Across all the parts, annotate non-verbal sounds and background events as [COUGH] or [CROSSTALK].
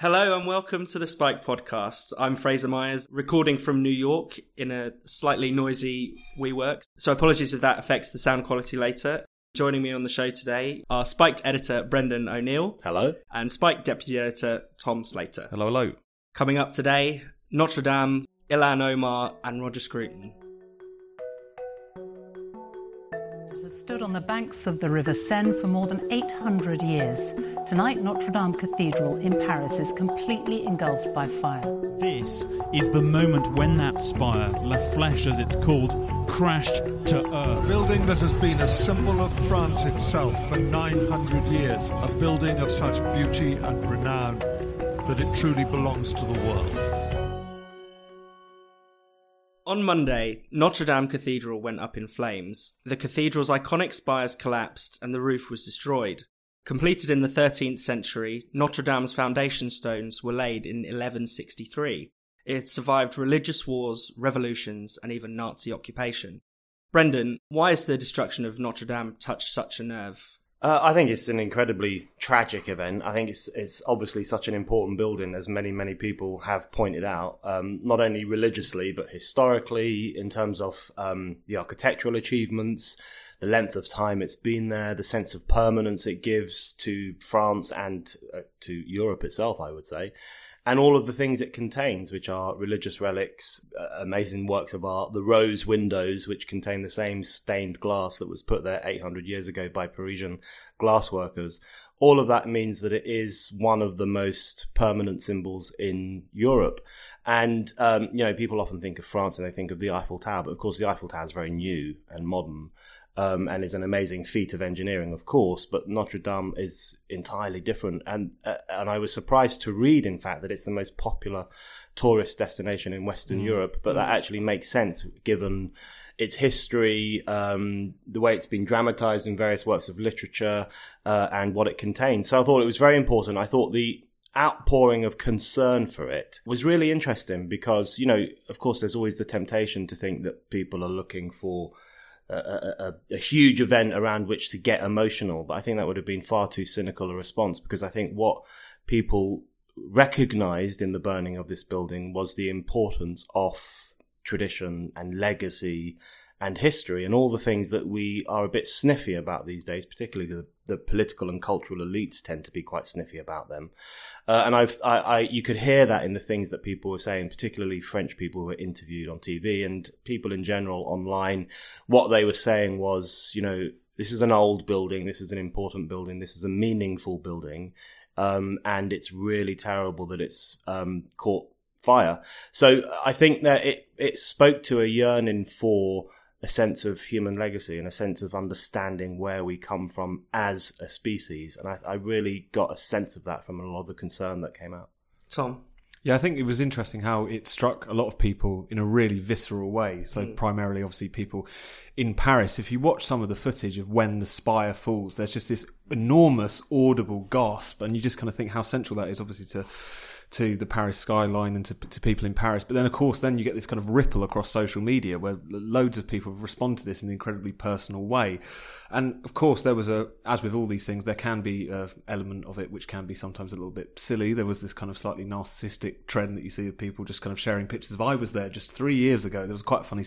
Hello and welcome to the Spiked Podcast. I'm Fraser Myers, recording from New York in a slightly noisy WeWork. So apologies if that affects the sound quality later. Joining me on the show today are Spiked editor Brendan O'Neill. Hello. And Spiked deputy editor Tom Slater. Hello, hello. Coming up today, Notre Dame, Ilhan Omar, and Roger Scruton. Has stood on the banks of the River Seine for more than 800 years. Tonight, Notre Dame Cathedral in Paris is completely engulfed by fire. This is the moment when that spire, La Flèche as it's called, crashed to earth. A building that has been a symbol of France itself for 900 years, a building of such beauty and renown that it truly belongs to the world. On Monday, Notre Dame Cathedral went up in flames. The cathedral's iconic spires collapsed and the roof was destroyed. Completed in the 13th century, Notre Dame's foundation stones were laid in 1163. It had survived religious wars, revolutions, and even Nazi occupation. Brendan, why has the destruction of Notre Dame touched such a nerve? Uh, I think it's an incredibly tragic event. I think it's it's obviously such an important building, as many many people have pointed out, um, not only religiously but historically in terms of um, the architectural achievements, the length of time it's been there, the sense of permanence it gives to France and uh, to Europe itself. I would say and all of the things it contains, which are religious relics, uh, amazing works of art, the rose windows, which contain the same stained glass that was put there 800 years ago by Parisian glassworkers. All of that means that it is one of the most permanent symbols in Europe. And, um, you know, people often think of France and they think of the Eiffel Tower, but of course the Eiffel Tower is very new and modern um, and is an amazing feat of engineering, of course. But Notre Dame is entirely different, and uh, and I was surprised to read, in fact, that it's the most popular tourist destination in Western mm. Europe. But that mm. actually makes sense given its history, um, the way it's been dramatized in various works of literature, uh, and what it contains. So I thought it was very important. I thought the outpouring of concern for it was really interesting because, you know, of course, there's always the temptation to think that people are looking for a, a, huge event around which to get emotional. But I think that would have been far too cynical a response because I think what people recognized in the burning of this building was the importance of tradition and legacy and history and all the things that we are a bit sniffy about these days, particularly the, the political and cultural elites tend to be quite sniffy about them. Uh, and I've, I, I, you could hear that in the things that people were saying, particularly French people who were interviewed on TV and people in general online. What they were saying was, you know, this is an old building, this is an important building, this is a meaningful building, um, and it's really terrible that it's um, caught fire. So I think that it it spoke to a yearning for a sense of human legacy and a sense of understanding where we come from as a species. And I, I, really got a sense of that from a lot of the concern that came out. Tom? Yeah, I think it was interesting how it struck a lot of people in a really visceral way. So, mm. primarily, obviously, people in Paris. If you watch some of the footage of when the spire falls, there's just this enormous audible gasp, and you just kind of think how central that is, obviously, to to the Paris skyline and to, to people in Paris. But then, of course, then you get this kind of ripple across social media where loads of people respond to this in an incredibly personal way. And of course, there was a, as with all these things, there can be an element of it which can be sometimes a little bit silly. There was this kind of slightly narcissistic trend that you see of people just kind of sharing pictures of I was there just three years ago. There was quite a funny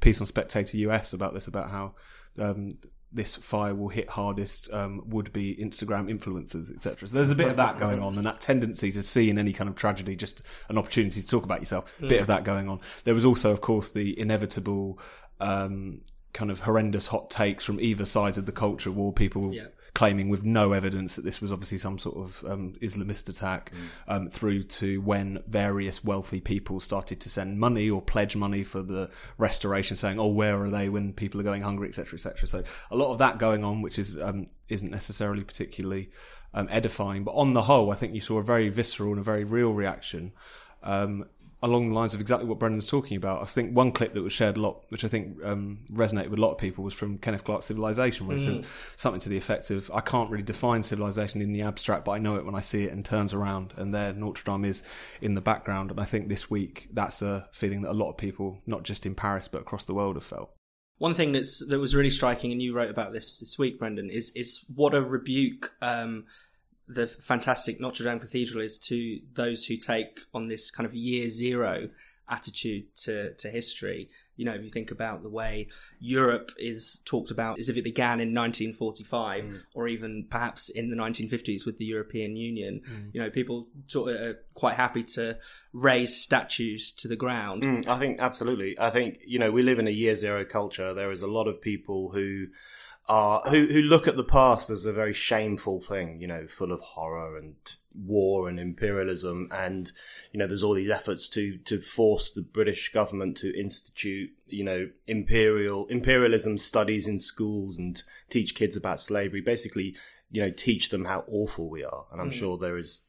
piece on Spectator US about this, about how um, this fire will hit hardest um, would be Instagram influencers, etc. So there's a bit of that going on, and that tendency to see in any kind of tragedy just an opportunity to talk about yourself. A bit of that going on. There was also, of course, the inevitable um, kind of horrendous hot takes from either sides of the culture war. People yeah claiming with no evidence that this was obviously some sort of um, Islamist attack, mm. um, through to when various wealthy people started to send money or pledge money for the restoration, saying, "Oh, where are they when people are going hungry, etc., etc." So a lot of that going on, which is um, isn't necessarily particularly um, edifying, but on the whole, I think you saw a very visceral and a very real reaction. Um, along the lines of exactly what Brendan's talking about. I think one clip that was shared a lot, which I think um, resonated with a lot of people, was from Kenneth Clark's Civilization, where mm. it says something to the effect of, "I can't really define civilization in the abstract, but I know it when I see it," and turns around, and there Notre Dame is in the background. And I think this week that's a feeling that a lot of people, not just in Paris but across the world, have felt. One thing that's that was really striking, and you wrote about this this week, Brendan, is is what a rebuke. Um, the fantastic Notre Dame Cathedral is to those who take on this kind of year zero attitude to, to history. You know, if you think about the way Europe is talked about as if it began in 1945 mm. or even perhaps in the 1950s with the European Union, mm. you know, people are quite happy to raze statues to the ground. Mm, I think absolutely. I think, you know, we live in a year zero culture. There is a lot of people who are who who look at the past as a very shameful thing, you know, full of horror and war and imperialism, and you know, there's all these efforts to to force the British government to institute, you know, imperial imperialism studies in schools and teach kids about slavery. Basically, you know, teach them how awful we are. And I'm mm. sure there is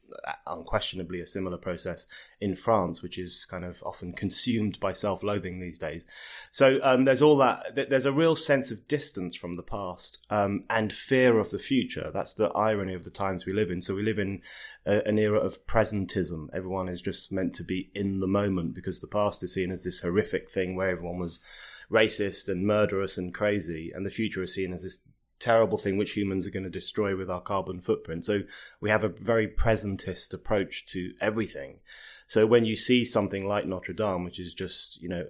unquestionably a similar process in France, which is kind of often consumed by self-loathing these days. So um, there's all that. There's a real sense of distance from the past um, and fear of the future. That's the irony of the times we live in. So we live in a, an era of presentism. Everyone is just meant to be in the moment because the past is seen as this horrific thing where everyone was racist and murderous and crazy, and the future is seen as this terrible thing which humans are going to destroy with our carbon footprint. So we have a very presentist approach to everything. So when you see something like Notre Dame, which is just, you know,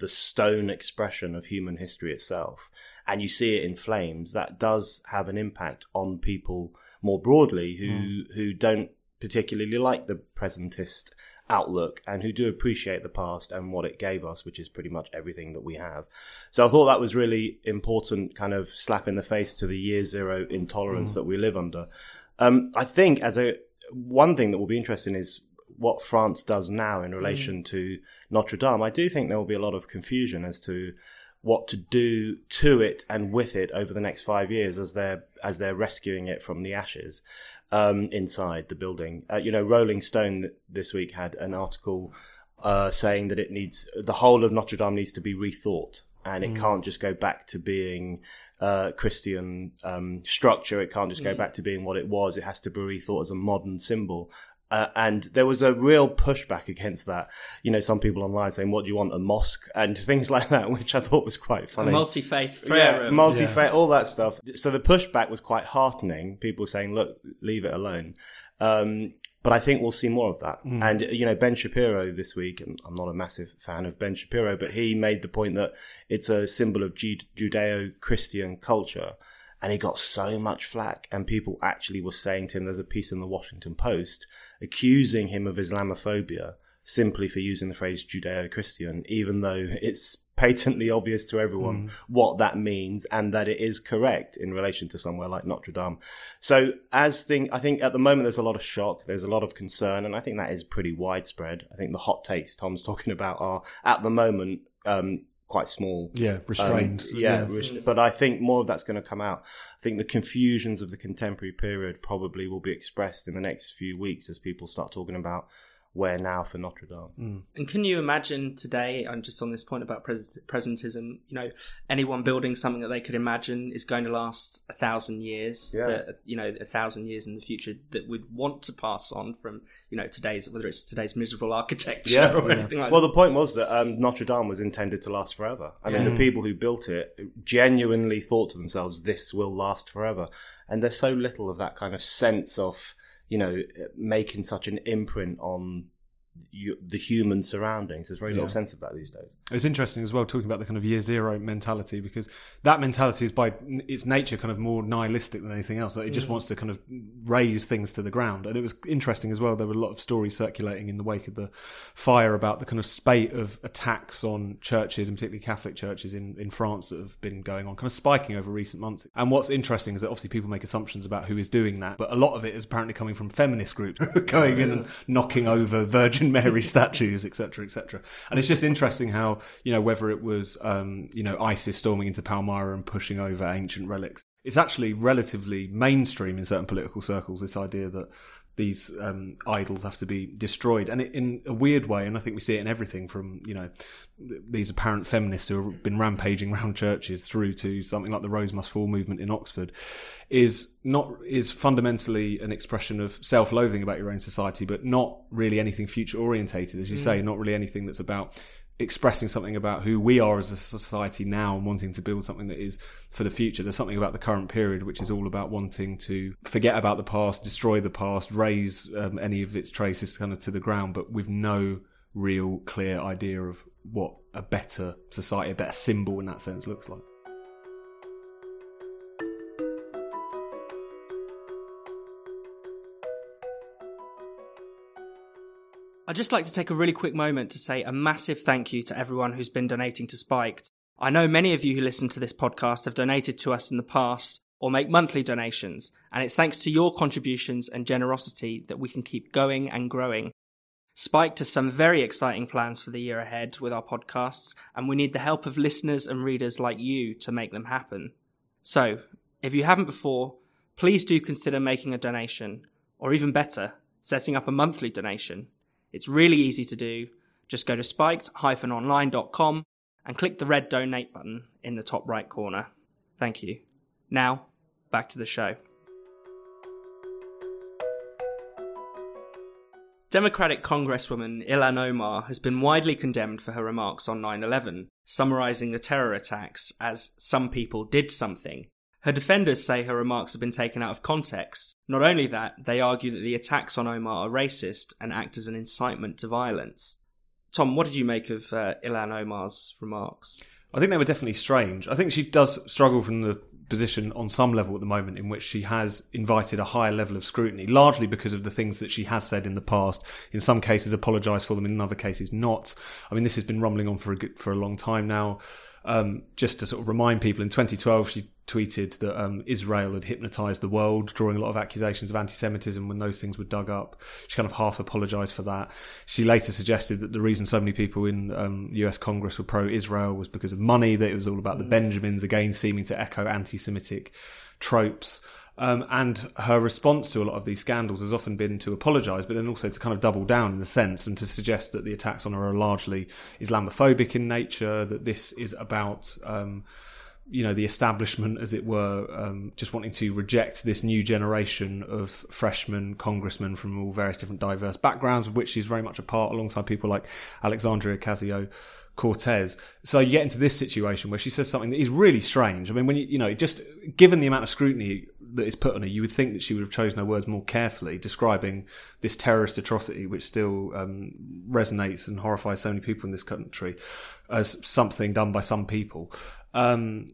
the stone expression of human history itself, and you see it in flames, that does have an impact on people more broadly who, mm. who don't particularly like the presentist outlook and who do appreciate the past and what it gave us, which is pretty much everything that we have. So I thought that was really important, kind of slap in the face to the year zero intolerance mm. that we live under. Um, I think as a one thing that will be interesting is what France does now in relation mm. to Notre Dame. I do think there will be a lot of confusion as to what to do to it and with it over the next five years as they're as they're rescuing it from the ashes um, inside the building. Uh, you know, Rolling Stone this week had an article uh, saying that it needs the whole of Notre Dame needs to be rethought, and it mm. can't just go back to being uh, Christian um, structure. It can't just go mm. back to being what it was. It has to be rethought as a modern symbol. Uh, and there was a real pushback against that. You know, some people online saying, "What do you want? A mosque?" and things [LAUGHS] like that, which I thought was quite funny. Multi faith prayer, yeah, multi faith, yeah. all that stuff. So the pushback was quite heartening. People saying, "Look, leave it alone." Um, but I think we'll see more of that. Mm. And you know, Ben Shapiro this week, and I'm not a massive fan of Ben Shapiro, but he made the point that it's a symbol of Judeo-Christian culture. And he got so much flack, and people actually were saying to him, "There's a piece in the Washington Post accusing him of Islamophobia simply for using the phrase Judeo Christian, even though it's patently obvious to everyone mm. what that means and that it is correct in relation to somewhere like Notre Dame. So, as thing, I think at the moment there's a lot of shock, there's a lot of concern, and I think that is pretty widespread. I think the hot takes Tom's [LAUGHS] talking about are at the moment um, quite small. Yeah, restrained. Um, yeah, yeah. but I think more of that's going to come out. I think the confusions of the contemporary period probably will be expressed in the next few weeks as people start talking about where now for Notre Dame. Mm. And can you imagine today, and just on this point about pres- presentism, you know, anyone building something that they could imagine is going to last a thousand years, yeah. that, you know, a thousand years in the future that would want to pass on from, you know, today's, whether it's today's miserable architecture yeah, [LAUGHS] or yeah. anything like well, that. the point was that um, Notre Dame was intended to last forever. I mean, the people who built it genuinely thought to themselves, this will last forever. And there's so little of that kind of sense of, you know, making such an imprint on you, the human surroundings. There's very little sense of that these days. It's interesting as well talking about the kind of year zero mentality because that mentality is by its nature kind of more nihilistic than anything else. Like it just mm. wants to kind of raze things to the ground. And it was interesting as well. There were a lot of stories circulating in the wake of the fire about the kind of spate of attacks on churches and particularly Catholic churches in, in France that have been going on, kind of spiking over recent months. And what's interesting is that obviously people make assumptions about who is doing that, but a lot of it is apparently coming from feminist groups [LAUGHS] going in and knocking over Virgin Mary [LAUGHS] statues, etc., etc. And it's just interesting how you know whether it was um, you know ISIS storming into Palmyra and pushing over ancient relics. It's actually relatively mainstream in certain political circles. This idea that these um, idols have to be destroyed, and it, in a weird way, and I think we see it in everything from you know these apparent feminists who have been rampaging around churches through to something like the Rhodes Must Fall movement in Oxford, is not is fundamentally an expression of self-loathing about your own society, but not really anything future orientated, as you mm. say, not really anything that's about expressing something about who we are as a society now and wanting to build something that is for the future. There's something about the current period which is all about wanting to forget about the past, destroy the past, raze um, any of its traces kind of to the ground, but with no real clear idea of what a better society, a better symbol in that sense looks like. I'd just like to take a really quick moment to say a massive thank you to everyone who's been donating to Spiked. I know many of you who listen to this podcast have donated to us in the past or make monthly donations, and it's thanks to your contributions and generosity that we can keep going and growing. Spiked has some very exciting plans for the year ahead with our podcasts, and we need the help of listeners and readers like you to make them happen. So, if you haven't before, please do consider making a donation, or even better, setting up a monthly donation. It's really easy to do. Just go to spiked-online.com and click the red donate button in the top right corner. Thank you. Now, back to the show. Democratic Congresswoman Ilhan Omar has been widely condemned for her remarks on 9 11, summarising the terror attacks as some people did something. Her defenders say her remarks have been taken out of context. Not only that, they argue that the attacks on Omar are racist and act as an incitement to violence. Tom, what did you make of uh, Ilhan Omar's remarks? I think they were definitely strange. I think she does struggle from the position on some level at the moment in which she has invited a higher level of scrutiny, largely because of the things that she has said in the past. In some cases, apologised for them, in other cases, not. I mean, this has been rumbling on for a good, for a long time now. Um, just to sort of remind people, in 2012, she tweeted that um, Israel had hypnotized the world, drawing a lot of accusations of anti Semitism when those things were dug up. She kind of half apologized for that. She later suggested that the reason so many people in um, US Congress were pro Israel was because of money, that it was all about the mm. Benjamins, again, seeming to echo anti Semitic tropes. Um, and her response to a lot of these scandals has often been to apologise, but then also to kind of double down in the sense and to suggest that the attacks on her are largely Islamophobic in nature, that this is about. Um, you know the establishment, as it were, um, just wanting to reject this new generation of freshmen congressmen from all various different diverse backgrounds, of which she's very much a part, alongside people like Alexandria Ocasio Cortez. So you get into this situation where she says something that is really strange. I mean, when you you know, just given the amount of scrutiny that is put on her, you would think that she would have chosen her words more carefully, describing this terrorist atrocity, which still um, resonates and horrifies so many people in this country, as something done by some people. Um,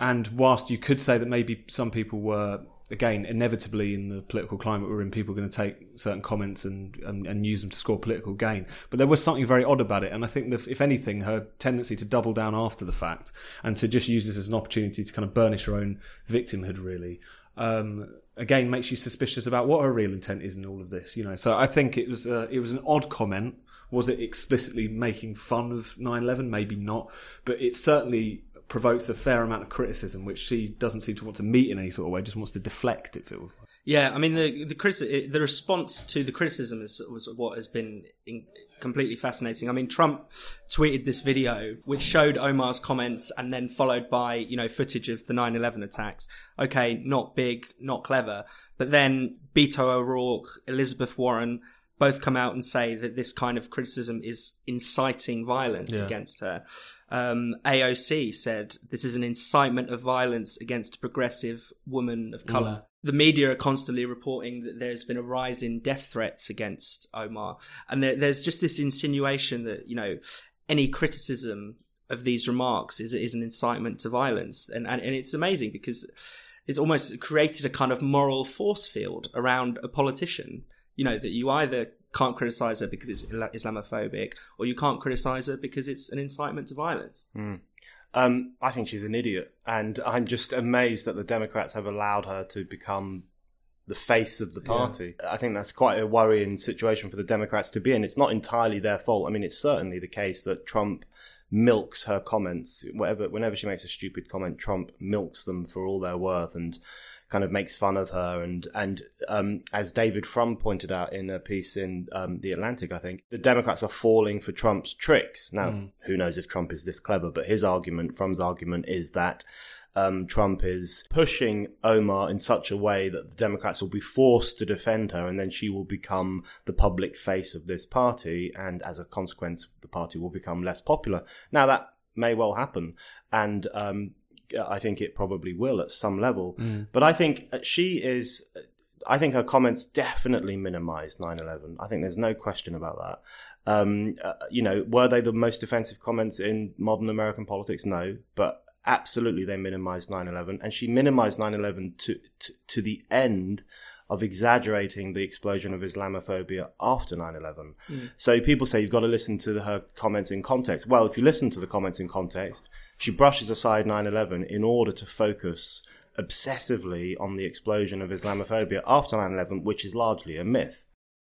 and whilst you could say that maybe some people were again, inevitably in the political climate we're in, people are going to take certain comments and, and, and use them to score political gain. But there was something very odd about it, and I think that if anything, her tendency to double down after the fact and to just use this as an opportunity to kind of burnish her own victimhood, really. Um, again, makes you suspicious about what her real intent is in all of this. You know, so I think it was uh, it was an odd comment. Was it explicitly making fun of 9/11? Maybe not, but it certainly provokes a fair amount of criticism, which she doesn't seem to want to meet in any sort of way. Just wants to deflect. It feels. Like. Yeah, I mean the the criti- the response to the criticism is was what has been in, completely fascinating. I mean, Trump tweeted this video which showed Omar's comments and then followed by you know footage of the 9/11 attacks. Okay, not big, not clever, but then Beto O'Rourke, Elizabeth Warren both come out and say that this kind of criticism is inciting violence yeah. against her. Um, AOC said this is an incitement of violence against a progressive woman of color. Mm. The media are constantly reporting that there's been a rise in death threats against Omar, and there, there's just this insinuation that you know any criticism of these remarks is is an incitement to violence, and and, and it's amazing because it's almost created a kind of moral force field around a politician. You know that you either can't criticize her because it's Islamophobic, or you can't criticize her because it's an incitement to violence. Mm. Um, I think she's an idiot, and I'm just amazed that the Democrats have allowed her to become the face of the party. Yeah. I think that's quite a worrying situation for the Democrats to be in. It's not entirely their fault. I mean, it's certainly the case that Trump milks her comments. Whatever, whenever she makes a stupid comment, Trump milks them for all they're worth and kind of makes fun of her. And, and, um, as David Frum pointed out in a piece in, um, The Atlantic, I think, the Democrats are falling for Trump's tricks. Now, mm. who knows if Trump is this clever, but his argument, Frum's argument is that, um, Trump is pushing Omar in such a way that the Democrats will be forced to defend her, and then she will become the public face of this party, and as a consequence, the party will become less popular. Now, that may well happen, and um, I think it probably will at some level. Mm. But I think she is. I think her comments definitely minimized 9/11. I think there's no question about that. Um, uh, you know, were they the most offensive comments in modern American politics? No, but absolutely they minimized 9-11 and she minimized 9-11 to, to, to the end of exaggerating the explosion of Islamophobia after 9-11. Mm. So people say you've got to listen to her comments in context. Well, if you listen to the comments in context, she brushes aside 9-11 in order to focus obsessively on the explosion of Islamophobia after 9-11, which is largely a myth.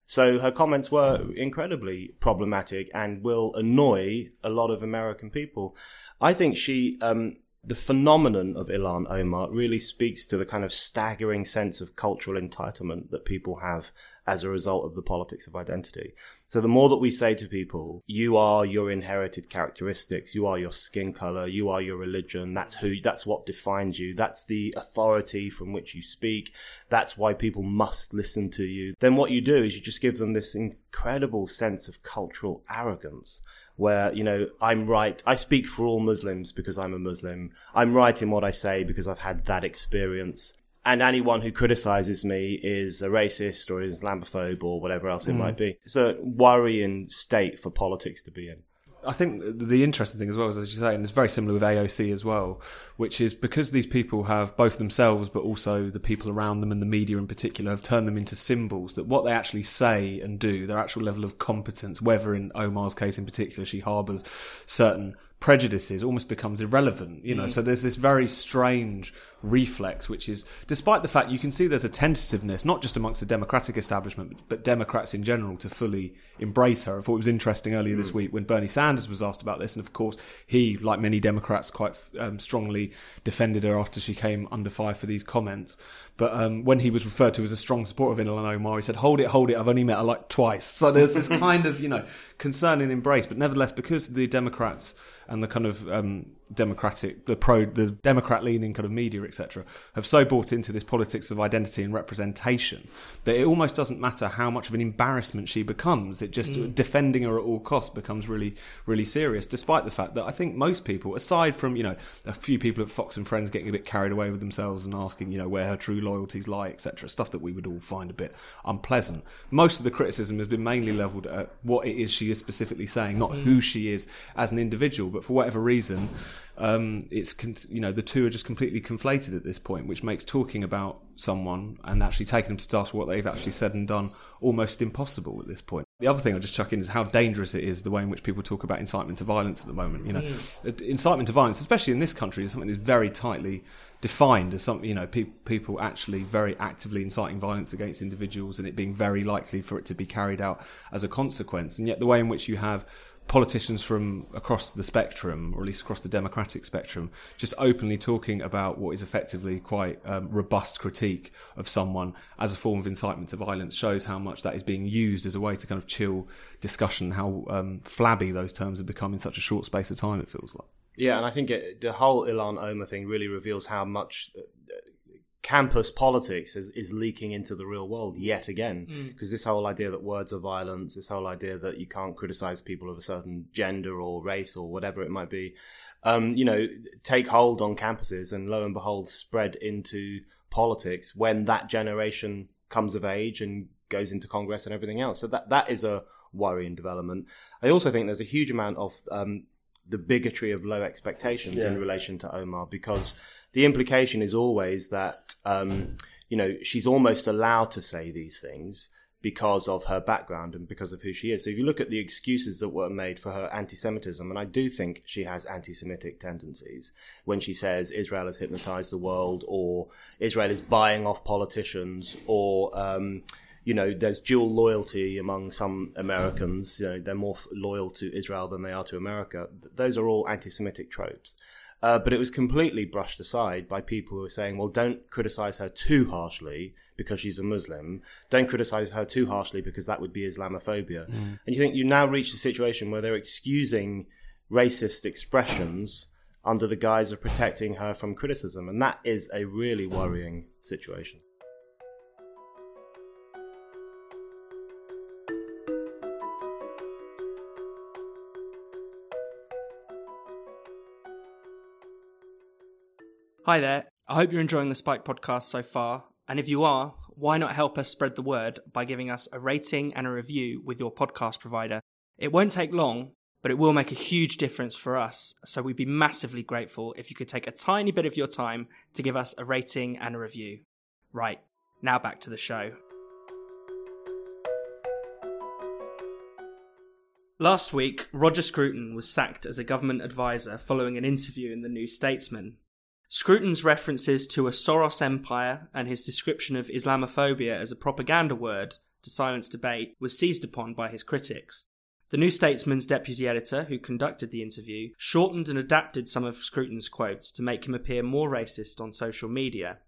So her comments were incredibly problematic and will annoy a lot of American people. I think she um, the phenomenon of Ilhan Omar really speaks to the kind of staggering sense of cultural entitlement that people have as a result of the politics of identity. So the more that we say to people, you are your inherited characteristics, you are your skin color, you are your religion, that's who, that's what defines you, that's the authority from which you speak, that's why people must listen to you, then what you do is you just give them this incredible sense of cultural arrogance where, you know, I'm right. I speak for all Muslims because I'm a Muslim. I'm right in what I say because I've had that experience. And anyone who criticizes me is a racist or is Islamophobe or whatever else it mm. might be. It's a worrying state for politics to be in. I think the interesting thing as well is, as you say, and it's very similar with AOC as well, which is because these people have both themselves, but also the people around them and the media in particular have turned them into symbols. That what they actually say and do, their actual level of competence, whether in Omar's case in particular she harbours certain prejudices almost becomes irrelevant you know mm. so there's this very strange reflex which is despite the fact you can see there's a tentativeness not just amongst the democratic establishment but democrats in general to fully embrace her i thought it was interesting earlier mm. this week when bernie sanders was asked about this and of course he like many democrats quite um, strongly defended her after she came under fire for these comments but um, when he was referred to as a strong supporter of Ilhan Omar, he said, "Hold it, hold it. I've only met her like twice." So there's this [LAUGHS] kind of you know concern and embrace, but nevertheless, because the Democrats and the kind of um, democratic, the pro, the Democrat leaning kind of media, etc., have so bought into this politics of identity and representation that it almost doesn't matter how much of an embarrassment she becomes. It just mm. defending her at all costs becomes really, really serious. Despite the fact that I think most people, aside from you know a few people at Fox and Friends getting a bit carried away with themselves and asking you know where her true loyalties lie, etc., stuff that we would all find a bit unpleasant. Most of the criticism has been mainly levelled at what it is she is specifically saying, not mm. who she is as an individual. But for whatever reason, um, it's you know the two are just completely conflated at this point, which makes talking about someone and actually taking them to task for what they've actually said and done almost impossible at this point. The other thing I'll just chuck in is how dangerous it is the way in which people talk about incitement to violence at the moment. You know, mm. incitement to violence, especially in this country, is something that's very tightly defined as something you know pe- people actually very actively inciting violence against individuals and it being very likely for it to be carried out as a consequence and yet the way in which you have politicians from across the spectrum, or at least across the democratic spectrum, just openly talking about what is effectively quite um, robust critique of someone as a form of incitement to violence shows how much that is being used as a way to kind of chill discussion, how um, flabby those terms have become in such a short space of time, it feels like. Yeah, and I think it, the whole Ilhan Omar thing really reveals how much campus politics is, is leaking into the real world yet again. Because mm. this whole idea that words are violence, this whole idea that you can't criticize people of a certain gender or race or whatever it might be, um, you know, take hold on campuses and lo and behold spread into politics when that generation comes of age and goes into Congress and everything else. So that that is a worrying development. I also think there's a huge amount of um, the bigotry of low expectations yeah. in relation to Omar because the implication is always that um, you know she's almost allowed to say these things because of her background and because of who she is. So if you look at the excuses that were made for her anti-Semitism, and I do think she has anti-Semitic tendencies when she says Israel has hypnotized the world, or Israel is buying off politicians, or um, you know, there's dual loyalty among some Americans. You know, they're more loyal to Israel than they are to America. Those are all anti-Semitic tropes. Uh, but it was completely brushed aside by people who were saying, well, don't criticize her too harshly because she's a Muslim. Don't criticize her too harshly because that would be Islamophobia. Mm. And you think you now reach the situation where they're excusing racist expressions under the guise of protecting her from criticism. And that is a really worrying situation. Hi there. I hope you're enjoying the Spiked podcast so far. And if you are, why not help us spread the word by giving us a rating and a review with your podcast provider? It won't take long, but it will make a huge difference for us. So we'd be massively grateful if you could take a tiny bit of your time to give us a rating and a review. Right, now back to the show. Last week, Roger Scruton was sacked as a government advisor following an interview in the New Statesman. Scruton's references to a Soros empire and his description of Islamophobia as a propaganda word to silence debate was seized upon by his critics. The New Statesman's deputy editor, who conducted the interview, shortened and adapted some of Scruton's quotes to make him appear more racist on social media.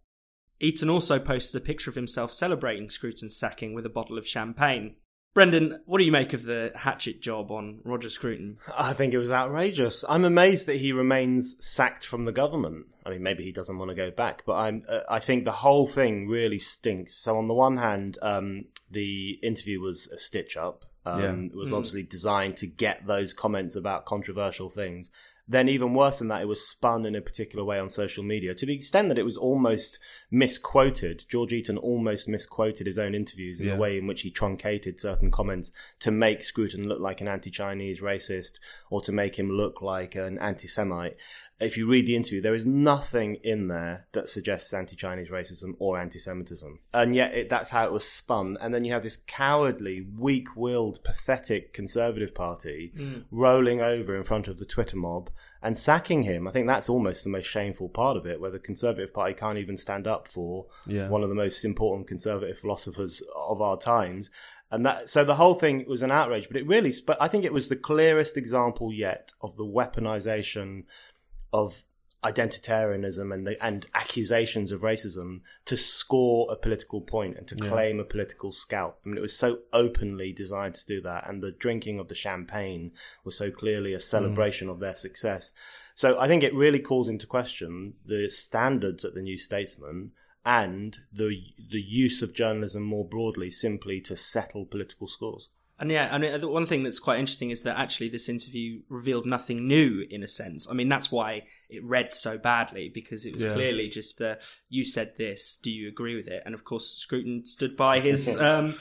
Eaton also posted a picture of himself celebrating Scruton's sacking with a bottle of champagne. Brendan, what do you make of the hatchet job on Roger Scruton? I think it was outrageous. I'm amazed that he remains sacked from the government. I mean, maybe he doesn't want to go back, but I'm. Uh, I think the whole thing really stinks. So on the one hand, um, the interview was a stitch up. Um, yeah. It was mm. obviously designed to get those comments about controversial things then even worse than that, it was spun in a particular way on social media to the extent that it was almost misquoted. George Eaton almost misquoted his own interviews in yeah. the way in which he truncated certain comments to make Scruton look like an anti-Chinese racist or to make him look like an anti-Semite. If you read the interview, there is nothing in there that suggests anti-Chinese racism or anti-Semitism, and yet it, that's how it was spun. And then you have this cowardly, weak-willed, pathetic Conservative Party mm. rolling over in front of the Twitter mob and sacking him. I think that's almost the most shameful part of it, where the Conservative Party can't even stand up for yeah. one of the most important conservative philosophers of our times. And that, so the whole thing was an outrage, but it really, but I think it was the clearest example yet of the weaponization of identitarianism and the, and accusations of racism to score a political point and to yeah. claim a political scalp. I mean, it was so openly designed to do that, and the drinking of the champagne was so clearly a celebration mm. of their success. So I think it really calls into question the standards at the New Statesman and the the use of journalism more broadly simply to settle political scores. And yeah, I mean, one thing that's quite interesting is that actually this interview revealed nothing new in a sense. I mean, that's why it read so badly because it was yeah. clearly just, uh, you said this, do you agree with it? And of course, Scruton stood by his, [LAUGHS] um,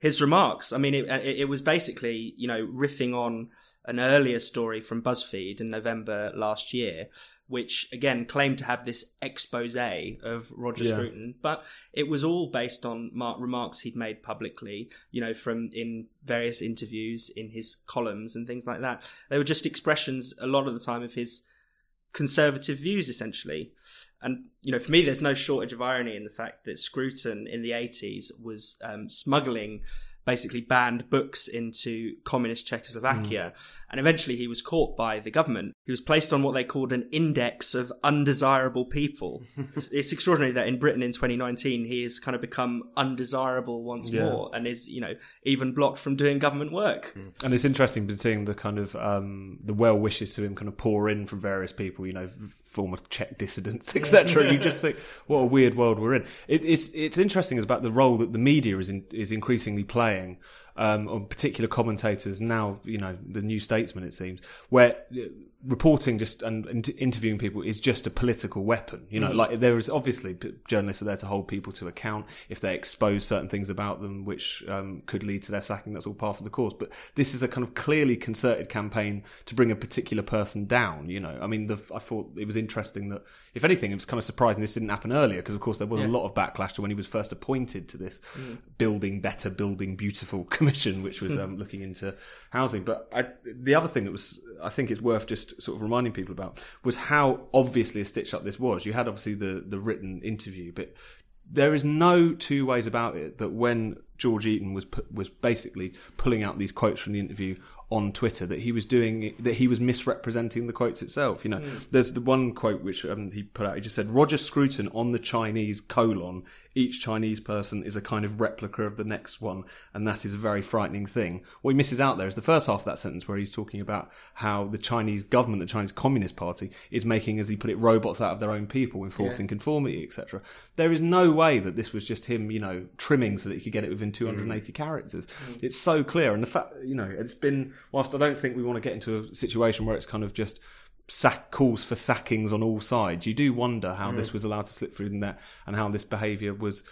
his remarks. I mean, it, it was basically, you know, riffing on an earlier story from BuzzFeed in November last year, which again claimed to have this expose of Roger yeah. Scruton, but it was all based on mark- remarks he'd made publicly, you know, from in various interviews, in his columns and things like that. They were just expressions a lot of the time of his conservative views, essentially. And you know, for me, there's no shortage of irony in the fact that Scruton in the 80s was um, smuggling basically banned books into communist Czechoslovakia. Mm. And eventually he was caught by the government. He was placed on what they called an index of undesirable people. [LAUGHS] it's, it's, extraordinary that in Britain in 2019 he has kind of become undesirable once yeah. more and is, you know, even blocked from doing government work. Mm. And it's interesting been seeing the kind of um, the well wishes to him kind of pour in from various people, you know, former Czech dissidents, [LAUGHS] etc. you just [LAUGHS] think, what a weird world we're in. It, it's it's interesting about the role that the media is in, is increasingly playing um, on particular commentators now, you know, the New Statesman, it seems, where reporting just and, and interviewing people is just a political weapon. You know, mm. like there is obviously journalists are there to hold people to account if they expose certain things about them, which um, could lead to their sacking. That's all part of the course. But this is a kind of clearly concerted campaign to bring a particular person down. You know, I mean, the, I thought it was interesting that, if anything, it was kind of surprising this didn't happen earlier because, of course, there was yeah. a lot of backlash to when he was first appointed to this mm. building better, building beautiful [LAUGHS] commission, which was hmm. um, looking into housing. But I, the other thing that was, I think, it's worth just sort of reminding people about was how obviously a stitch up this was. You had obviously the the written interview, but there is no two ways about it that when George Eaton was was basically pulling out these quotes from the interview on Twitter that he was doing that he was misrepresenting the quotes itself. You know, mm. there's the one quote which um, he put out. He just said Roger Scruton on the Chinese colon. Each Chinese person is a kind of replica of the next one, and that is a very frightening thing. What he misses out there is the first half of that sentence where he's talking about how the Chinese government, the Chinese Communist Party, is making, as he put it, robots out of their own people, enforcing yeah. conformity, etc. There is no way that this was just him, you know, trimming so that he could get it within 280 mm. characters. Mm. It's so clear, and the fact, you know, it's been whilst I don't think we want to get into a situation where it's kind of just sack calls for sackings on all sides, you do wonder how mm. this was allowed to slip through the net and how this behaviour was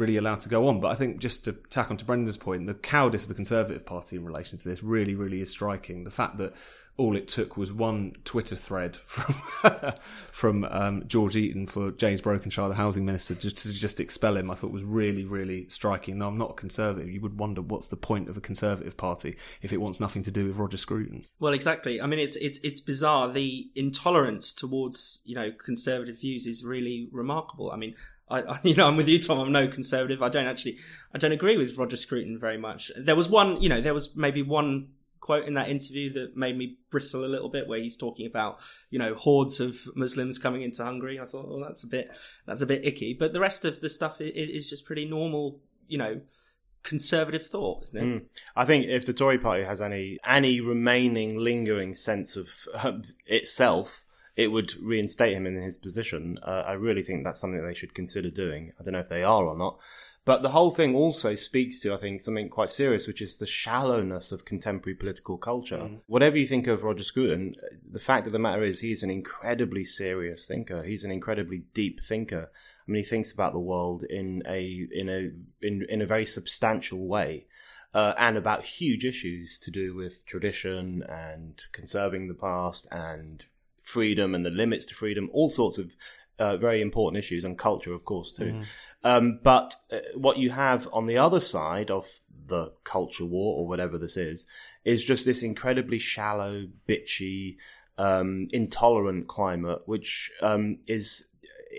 really allowed to go on. But I think just to tack on to Brendan's point, the cowardice of the Conservative Party in relation to this really, really is striking. The fact that all it took was one Twitter thread [LAUGHS] from from um, George Eaton for James Brokenshire, the housing minister, just to just expel him. I thought was really, really striking. Now I'm not a conservative. You would wonder what's the point of a conservative party if it wants nothing to do with Roger Scruton. Well, exactly. I mean, it's it's it's bizarre. The intolerance towards you know conservative views is really remarkable. I mean, I, [LAUGHS] you know, I'm with you, Tom. I'm no conservative. I don't actually, I don't agree with Roger Scruton very much. There was one, you know, there was maybe one quote in that interview that made me bristle a little bit where he's talking about you know hordes of muslims coming into hungary i thought well that's a bit that's a bit icky but the rest of the stuff is, is just pretty normal you know conservative thought isn't it mm. i think if the tory party has any any remaining lingering sense of um, itself it would reinstate him in his position. Uh, I really think that's something they should consider doing. I don't know if they are or not. But the whole thing also speaks to, I think, something quite serious, which is the shallowness of contemporary political culture. Mm. Whatever you think of Roger Scruton, the fact of the matter is he's an incredibly serious thinker. He's an incredibly deep thinker. I mean, he thinks about the world in a in a in in a very substantial way. Uh, and about huge issues to do with tradition and conserving the past and freedom and the limits to freedom, all sorts of uh, very important issues and culture, of course, too. Mm. Um, but uh, what you have on the other side of the culture war or whatever this is, is just this incredibly shallow, bitchy, um, intolerant climate, which um, is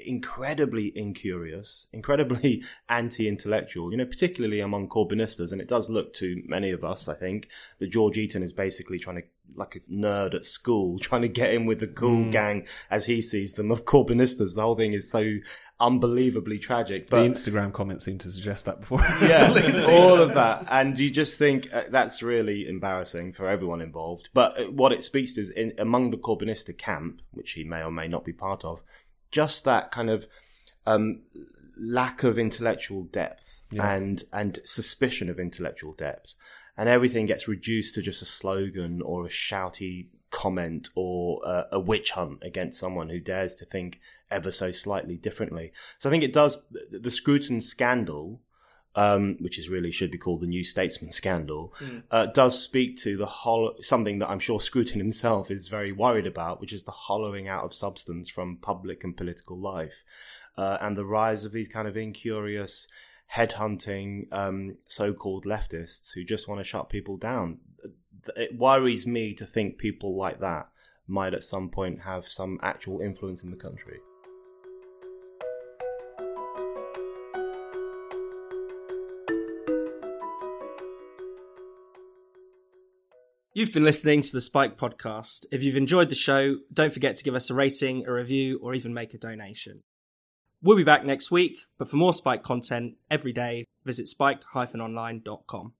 incredibly incurious, incredibly [LAUGHS] anti-intellectual, you know, particularly among Corbynistas. And it does look to many of us, I think, that George Eaton is basically trying to, like a nerd at school, [LAUGHS] trying to get in with the cool mm. gang as he sees them of Corbynistas. The whole thing is so unbelievably tragic. But, the Instagram comments seem to suggest that before. [LAUGHS] yeah, all of that. And you just think uh, that's really embarrassing for everyone involved. But uh, what it speaks to is in, among the Corbynista camp, which he may or may not be part of, just that kind of um, lack of intellectual depth yeah. and and suspicion of intellectual depth, and everything gets reduced to just a slogan or a shouty comment or uh, a witch hunt against someone who dares to think ever so slightly differently. So I think it does the Scruton scandal. Um, which is really should be called the New Statesman scandal, mm. uh, does speak to the hollow, something that I'm sure Scruton himself is very worried about, which is the hollowing out of substance from public and political life, uh, and the rise of these kind of incurious, headhunting um, so-called leftists who just want to shut people down. It worries me to think people like that might at some point have some actual influence in the country. You've been listening to the Spiked podcast. If you've enjoyed the show, don't forget to give us a rating, a review, or even make a donation. We'll be back next week, but for more Spiked content every day, visit spiked-online.com.